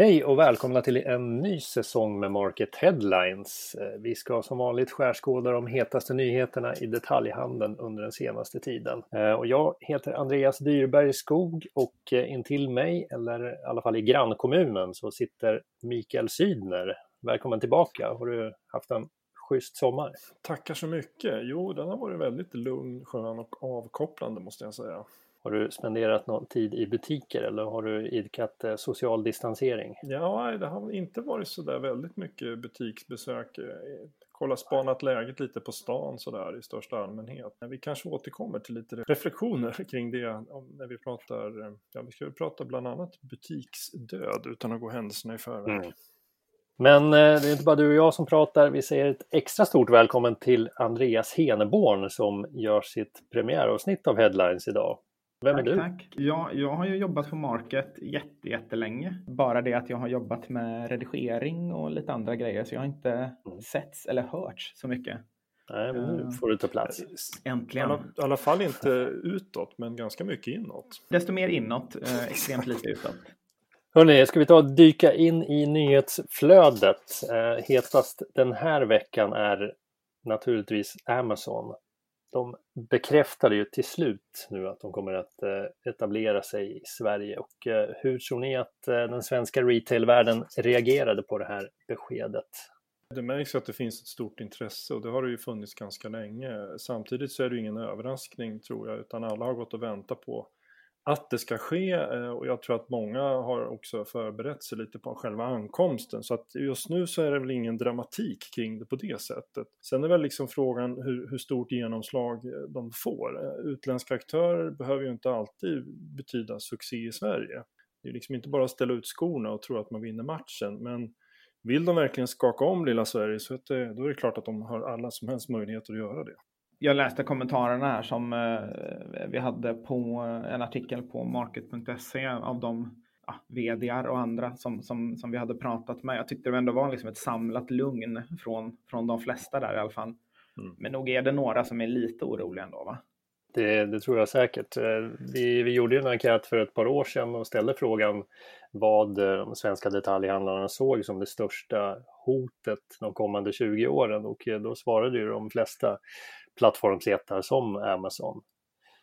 Hej och välkomna till en ny säsong med Market Headlines. Eh, vi ska som vanligt skärskåda de hetaste nyheterna i detaljhandeln under den senaste tiden. Eh, och jag heter Andreas Dyrberg Skog och eh, intill mig, eller i alla fall i grannkommunen, så sitter Mikael Sydner. Välkommen tillbaka. Har du haft en schysst sommar? Tackar så mycket. Jo, den har varit väldigt lugn, skön och avkopplande måste jag säga. Har du spenderat någon tid i butiker eller har du idkat eh, social distansering? Ja, det har inte varit så där väldigt mycket butiksbesök. Eh, kolla, spanat läget lite på stan sådär i största allmänhet. Vi kanske återkommer till lite reflektioner kring det när vi pratar, eh, ja vi ska prata bland annat butiksdöd utan att gå händelserna i förväg. Mm. Men det är inte bara du och jag som pratar. Vi säger ett extra stort välkommen till Andreas Heneborn som gör sitt premiäravsnitt av Headlines idag. Vem tack, är du? Tack. Ja, jag har ju jobbat på Market jätte, jättelänge. Bara det att jag har jobbat med redigering och lite andra grejer så jag har inte mm. setts eller hörts så mycket. Nej, men nu får du ta plats. Äntligen. I alla, fall inte utåt, men ganska mycket inåt. Desto mer inåt, eh, extremt lite utåt. Hörrni, ska vi ta och dyka in i nyhetsflödet? Eh, hetast den här veckan är naturligtvis Amazon de bekräftade ju till slut nu att de kommer att eh, etablera sig i Sverige. Och eh, hur tror ni att eh, den svenska retailvärlden reagerade på det här beskedet? Det märks att det finns ett stort intresse och det har det ju funnits ganska länge. Samtidigt så är det ju ingen överraskning tror jag, utan alla har gått och väntat på att det ska ske eh, och jag tror att många har också förberett sig lite på själva ankomsten så att just nu så är det väl ingen dramatik kring det på det sättet. Sen är väl liksom frågan hur, hur stort genomslag eh, de får. Eh, utländska aktörer behöver ju inte alltid betyda succé i Sverige. Det är liksom inte bara att ställa ut skorna och tro att man vinner matchen men vill de verkligen skaka om lilla Sverige så att det, då är det klart att de har alla som helst möjligheter att göra det jag läste kommentarerna här som eh, vi hade på en artikel på market.se av de ja, vdar och andra som, som, som vi hade pratat med. Jag tyckte det ändå var liksom ett samlat lugn från, från de flesta där i alla fall. Mm. Men nog är det några som är lite oroliga ändå va? Det, det, tror jag säkert. Eh, vi, vi gjorde en enkät för ett par år sedan och ställde frågan vad de svenska detaljhandlarna såg som det största hotet de kommande 20 åren och eh, då svarade ju de flesta plattformsjättar som Amazon.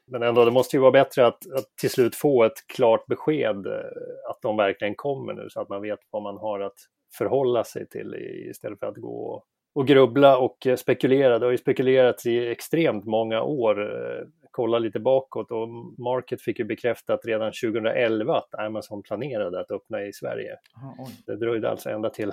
Men ändå, det måste ju vara bättre att, att, till slut få ett klart besked eh, att de verkligen kommer nu så att man vet vad man har att förhålla sig till istället för att gå och grubbla och spekulera. Det har ju spekulerats i extremt många år. Eh, kolla lite bakåt och Market fick ju bekräftat redan 2011 att Amazon planerade att öppna i Sverige. Aha, det dröjde alltså ända till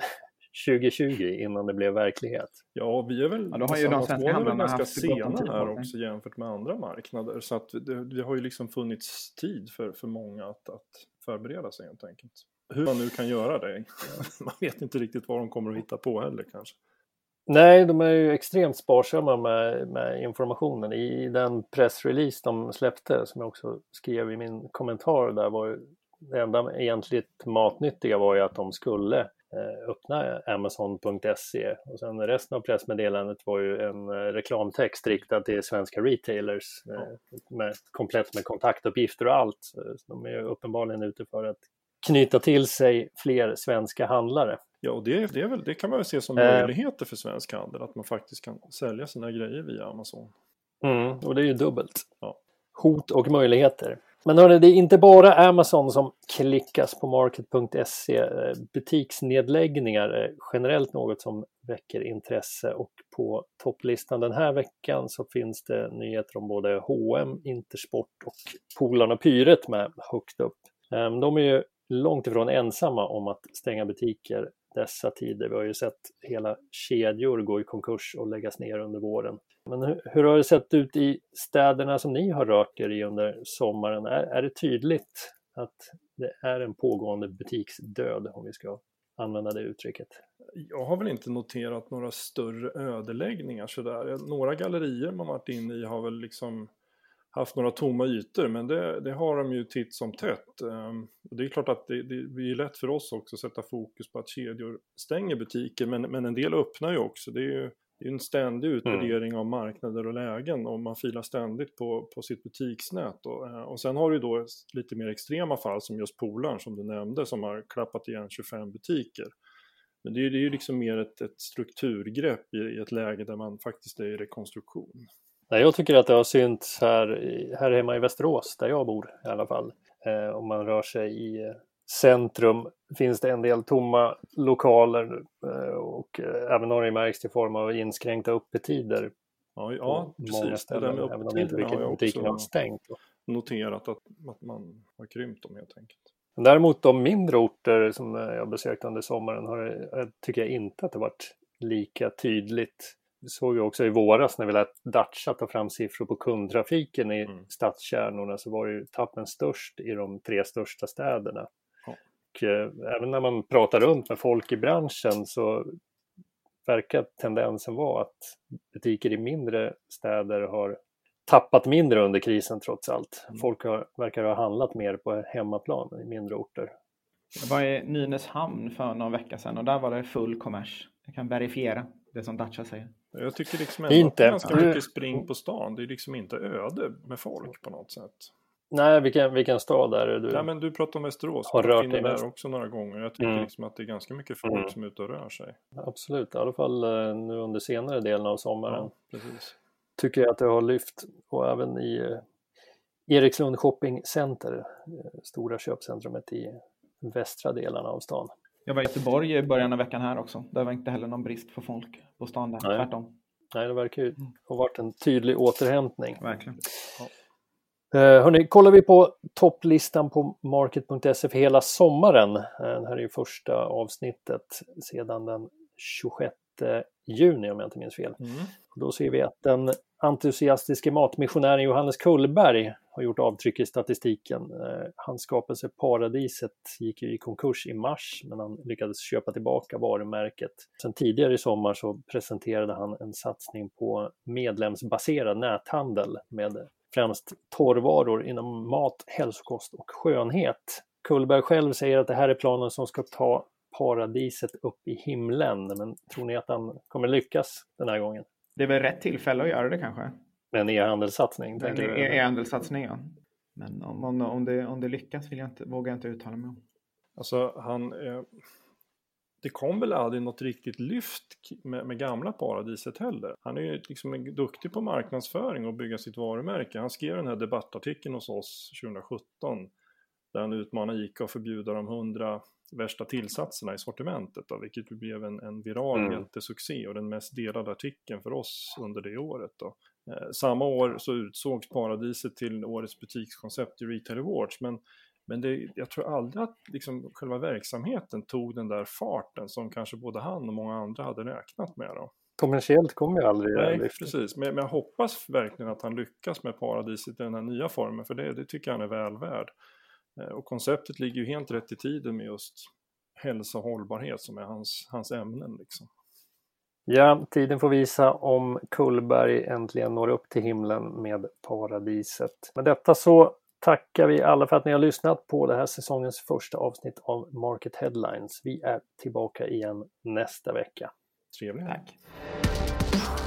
2020 innan det blev verklighet. Ja, vi är väl ja, då har ju de svenska handlarna ganska sena här också jämfört med andra marknader. Så att det, det, har ju liksom funnits tid för, för många att, att förbereda sig helt enkelt. Hur man nu kan göra det, man vet inte riktigt vad de kommer att hitta på heller kanske. Nej, de är ju extremt sparsamma med, med informationen. I den pressrelease de släppte, som jag också skrev i min kommentar där, var det enda egentligt matnyttiga var ju att de skulle öppna Amazon.se och sen resten av pressmeddelandet var ju en eh, reklamtext riktad till svenska retailers ja. med, komplett med kontaktuppgifter och allt. Så de är uppenbarligen ute för att knyta till sig fler svenska handlare. Ja, och det, det, väl, det kan man väl se som eh. möjligheter för svensk handel, att man faktiskt kan sälja sina grejer via Amazon. Mm, och det är ju dubbelt. Ja. Hot och möjligheter. Men hörni, det är inte bara Amazon som klickas på market.se. Eh, butiksnedläggningar är generellt något som väcker intresse och på topplistan den här veckan så finns det nyheter om både H&M, Intersport och Polarn Pyret med högt upp. Ehm, de är ju långt ifrån ensamma om att stänga butiker dessa tider. Vi har ju sett hela kedjor gå i konkurs och läggas ner under våren. Men hur, hur har det sett ut i städerna som ni har rört er i under sommaren? Är, är det tydligt att det är en pågående butiksdöd, om vi ska använda det uttrycket? Jag har väl inte noterat några större ödeläggningar sådär. Några gallerier man varit inne i har väl liksom haft några tomma ytor, men det, det har de ju titt som tätt. Och det är klart att det, det blir lätt för oss också att sätta fokus på att kedjor stänger butiker, men, men en del öppnar ju också. Det är ju det är en ständig mm. utvärdering mm. av marknader och lägen och man filar ständigt på, på sitt butiksnät. Och, eh, och sen har du då lite mer extrema fall som just Polaren som du nämnde som har klappat igen 25 butiker. Men det är, det är ju liksom mer ett, ett strukturgrepp i, i, ett läge där man faktiskt är i rekonstruktion. Nej, jag tycker att det har synts här, här hemma i Västerås, där jag bor i alla fall. Eh, om man rör sig i centrum finns det en del tomma lokaler eh, och eh, även har det märks i form av inskränkta öppettider. Ja, ja precis. Ställen, det där med öppettiderna har jag också stängt. noterat att, att man har krympt dem helt enkelt. Däremot de mindre orter som jag besökt under sommaren har, tycker jag inte att det varit lika tydligt. Såg vi också i våras när vi lät Dacia ta fram siffror på kundtrafiken i mm. stadskärnorna så var ju tappen störst i de tre största städerna. Och eh, även när man pratar runt med folk i branschen så verkar tendensen vara att butiker i mindre städer har tappat mindre under krisen trots allt. Mm. Folk har, verkar ha handlat mer på hemmaplan i mindre orter. Jag var i Nynäshamn för någon vecka sedan och där var det full kommers. Jag kan verifiera det som Dacia säger. Jag tycker liksom ändå inte. att det är ganska mycket spring på stan. Det är liksom inte öde med folk på något sätt. Nej, vilken, vilken stad är det du Nej, men Du pratar om Västerås. Har rört dig där också några gånger. Jag tycker mm. liksom att det är ganska mycket folk mm. som är ute och rör sig. Absolut, i alla fall eh, nu under senare delen av sommaren. Ja. Tycker jag att det har lyft och även i eh, Erikslund Shopping Center, eh, stora köpcentrumet i västra delarna av stan. Jag var i Göteborg i början av veckan här också. Där var inte heller någon brist på folk på stan där, Nej. tvärtom. Nej, det verkar ju mm. ha varit en tydlig återhämtning. Verkligen. Ja. Eh, hörni, kollar vi på topplistan på market.se för hela sommaren. Eh, det här är ju första avsnittet sedan den 26 juni om jag inte minns fel. Mm. Då ser vi att den entusiastiske matmissionären Johannes Kullberg har gjort avtryck i statistiken. Eh, hans skapelse Paradiset gick ju i konkurs i mars men han lyckades köpa tillbaka varumärket. Sen tidigare i sommar så presenterade han en satsning på medlemsbaserad näthandel med främst torrvaror inom mat, hälsokost och skönhet. Kullberg själv säger att det här är planen som ska ta paradiset upp i himlen, men tror ni att han kommer lyckas den här gången? Det är väl rätt tillfälle att göra det kanske? Med en e-handelssatsning? E-handelssatsning, ja. Men om, om, om, det, om det lyckas vill jag inte, vågar jag inte uttala mig om. Alltså, han, eh, det kom väl aldrig något riktigt lyft med, med, gamla paradiset heller. Han är ju liksom duktig på marknadsföring och bygga sitt varumärke. Han skrev den här debattartikeln hos oss 2017 där han utmanar ICA att förbjuda de hundra värsta tillsatserna i sortimentet då, vilket blev en, en viral mm. jättesuccé och den mest delade artikeln för oss under det året. Då. Eh, samma år så utsågs Paradiset till årets butikskoncept i Retail Awards men men det, jag tror aldrig att liksom själva verksamheten tog den där farten som kanske både han och många andra hade räknat med. Då. Kommersiellt kommer ju aldrig Nej, precis. Men, men, jag hoppas verkligen att han lyckas med paradiset i den här nya formen, för det, det tycker jag han är väl värd. Eh, och konceptet ligger ju helt rätt i tiden med just hälsa och hållbarhet som är hans, hans ämnen. Liksom. Ja, tiden får visa om Kullberg äntligen når upp till himlen med paradiset. Med detta så tackar vi alla för att ni har lyssnat på det här säsongens första avsnitt av Market Headlines. Vi är tillbaka igen nästa vecka. Trevligt. Tack.